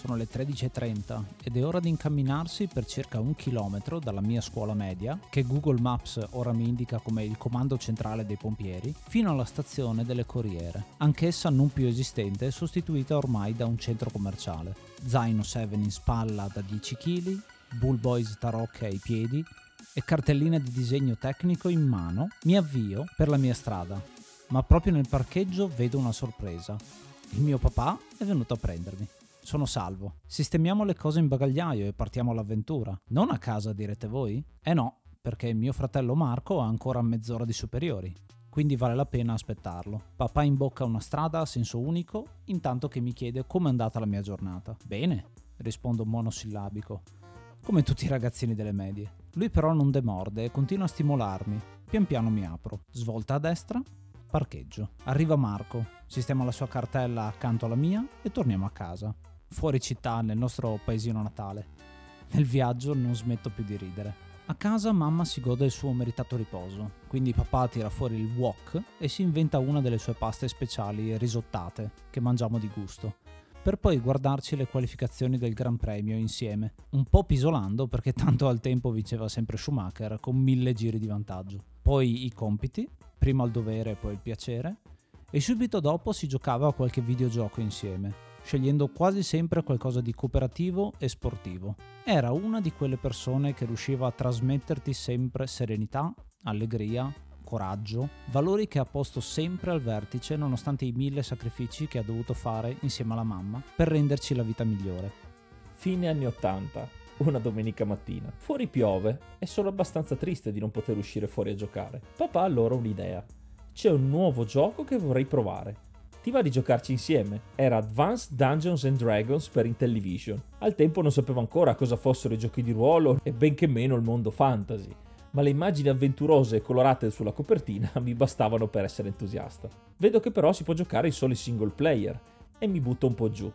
Sono le 13.30 ed è ora di incamminarsi per circa un chilometro dalla mia scuola media, che Google Maps ora mi indica come il comando centrale dei pompieri, fino alla stazione delle Corriere, anch'essa non più esistente, sostituita ormai da un centro commerciale. Zaino 7 in spalla da 10 kg, Bull Boys tarocche ai piedi e cartellina di disegno tecnico in mano, mi avvio per la mia strada. Ma proprio nel parcheggio vedo una sorpresa. Il mio papà è venuto a prendermi. Sono salvo. Sistemiamo le cose in bagagliaio e partiamo all'avventura. Non a casa, direte voi? Eh no, perché mio fratello Marco ha ancora mezz'ora di superiori. Quindi vale la pena aspettarlo. Papà imbocca una strada a senso unico, intanto che mi chiede come è andata la mia giornata. Bene, rispondo monosillabico, come tutti i ragazzini delle medie. Lui però non demorde e continua a stimolarmi. Pian piano mi apro. Svolta a destra, parcheggio. Arriva Marco, sistema la sua cartella accanto alla mia e torniamo a casa fuori città, nel nostro paesino natale. Nel viaggio non smetto più di ridere. A casa mamma si gode il suo meritato riposo, quindi papà tira fuori il wok e si inventa una delle sue paste speciali risottate, che mangiamo di gusto, per poi guardarci le qualificazioni del Gran Premio insieme, un po' pisolando perché tanto al tempo vinceva sempre Schumacher con mille giri di vantaggio. Poi i compiti, prima il dovere e poi il piacere, e subito dopo si giocava a qualche videogioco insieme, scegliendo quasi sempre qualcosa di cooperativo e sportivo. Era una di quelle persone che riusciva a trasmetterti sempre serenità, allegria, coraggio, valori che ha posto sempre al vertice nonostante i mille sacrifici che ha dovuto fare insieme alla mamma per renderci la vita migliore. Fine anni 80, una domenica mattina. Fuori piove e sono abbastanza triste di non poter uscire fuori a giocare. Papà allora un'idea. C'è un nuovo gioco che vorrei provare ti va di giocarci insieme? Era Advanced Dungeons and Dragons per Intellivision. Al tempo non sapevo ancora cosa fossero i giochi di ruolo e benché meno il mondo fantasy, ma le immagini avventurose e colorate sulla copertina mi bastavano per essere entusiasta. Vedo che però si può giocare in soli single player e mi butto un po' giù.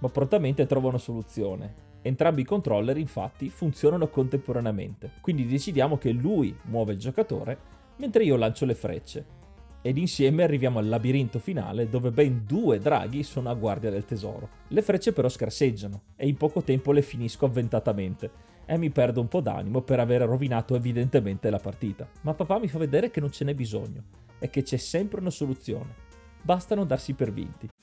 Ma prontamente trovo una soluzione. Entrambi i controller infatti funzionano contemporaneamente, quindi decidiamo che lui muove il giocatore mentre io lancio le frecce ed insieme arriviamo al labirinto finale dove ben due draghi sono a guardia del tesoro. Le frecce però scarseggiano e in poco tempo le finisco avventatamente e mi perdo un po' d'animo per aver rovinato evidentemente la partita. Ma papà mi fa vedere che non ce n'è bisogno e che c'è sempre una soluzione bastano darsi per vinti.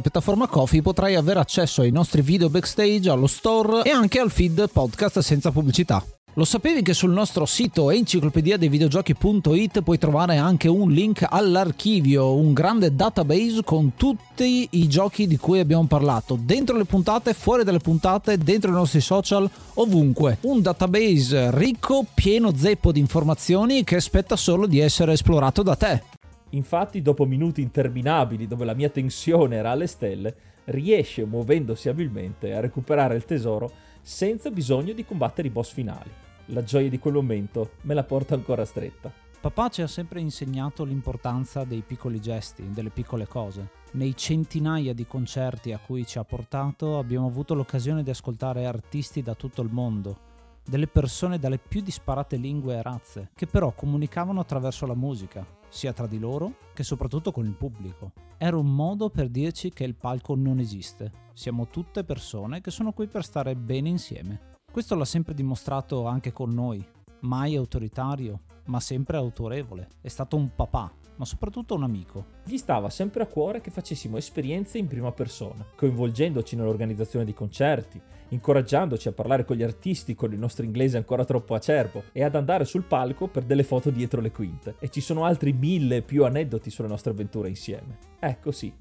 piattaforma Kofi potrai avere accesso ai nostri video backstage, allo store e anche al feed podcast senza pubblicità. Lo sapevi che sul nostro sito enciclopedia dei videogiochi.it puoi trovare anche un link all'archivio, un grande database con tutti i giochi di cui abbiamo parlato, dentro le puntate, fuori dalle puntate, dentro i nostri social, ovunque. Un database ricco, pieno zeppo di informazioni che aspetta solo di essere esplorato da te. Infatti, dopo minuti interminabili dove la mia tensione era alle stelle, riesce, muovendosi abilmente, a recuperare il tesoro senza bisogno di combattere i boss finali. la gioia di quel momento me la porto ancora stretta. Papà ci ha sempre insegnato l'importanza dei piccoli gesti, delle piccole cose. Nei centinaia di concerti a cui ci ha portato abbiamo avuto l'occasione di ascoltare artisti da tutto il mondo, delle persone dalle più disparate lingue e razze, che però comunicavano attraverso la musica, sia tra di loro che soprattutto con il pubblico. Era un modo per dirci che il palco non esiste, siamo tutte persone che sono qui per stare bene insieme. Questo l'ha sempre dimostrato anche con noi, mai autoritario, ma sempre autorevole. È stato un papà, ma soprattutto un amico. Gli stava sempre a cuore che facessimo esperienze in prima persona, coinvolgendoci nell'organizzazione di concerti, incoraggiandoci a parlare con gli artisti con il nostro inglese ancora troppo acerbo e ad andare sul palco per delle foto dietro le quinte. E ci sono altri mille più aneddoti sulle nostre avventure insieme. Ecco sì,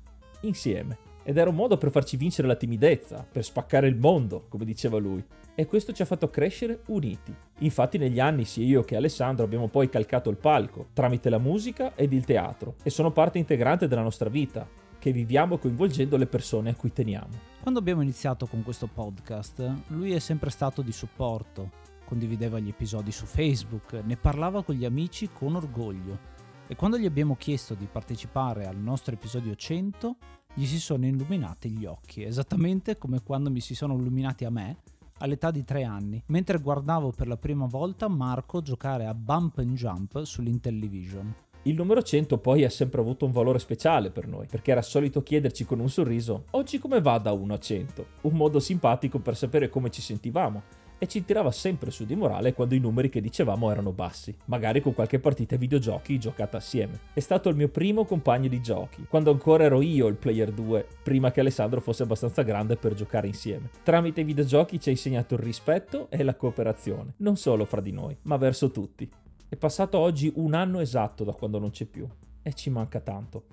insieme. Ed era un modo per farci vincere la timidezza, per spaccare il mondo, come diceva lui e questo ci ha fatto crescere uniti. Infatti negli anni sia io che Alessandro abbiamo poi calcato il palco tramite la musica ed il teatro e sono parte integrante della nostra vita, che viviamo coinvolgendo le persone a cui teniamo. Quando abbiamo iniziato con questo podcast, lui è sempre stato di supporto, condivideva gli episodi su Facebook, ne parlava con gli amici con orgoglio e quando gli abbiamo chiesto di partecipare al nostro episodio 100, gli si sono illuminati gli occhi, esattamente come quando mi si sono illuminati a me all'età di tre anni, mentre guardavo per la prima volta Marco giocare a Bump and Jump sull'Intellivision. Il numero 100 poi ha sempre avuto un valore speciale per noi, perché era solito chiederci con un sorriso oggi come va da 1 a 100, un modo simpatico per sapere come ci sentivamo e ci tirava sempre su di morale quando i numeri che dicevamo erano bassi, magari con qualche partita videogiochi giocata assieme. È stato il mio primo compagno di giochi, quando ancora ero io il player 2, prima che Alessandro fosse abbastanza grande per giocare insieme. Tramite i videogiochi ci ha insegnato il rispetto e la cooperazione, non solo fra di noi, ma verso tutti. È passato oggi un anno esatto da quando non c'è più e ci manca tanto.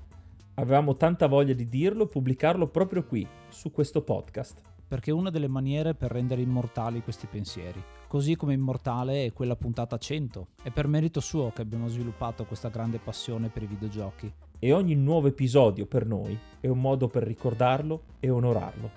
Avevamo tanta voglia di dirlo e pubblicarlo proprio qui, su questo podcast perché è una delle maniere per rendere immortali questi pensieri. Così come immortale è quella puntata 100. È per merito suo che abbiamo sviluppato questa grande passione per i videogiochi. E ogni nuovo episodio per noi è un modo per ricordarlo e onorarlo.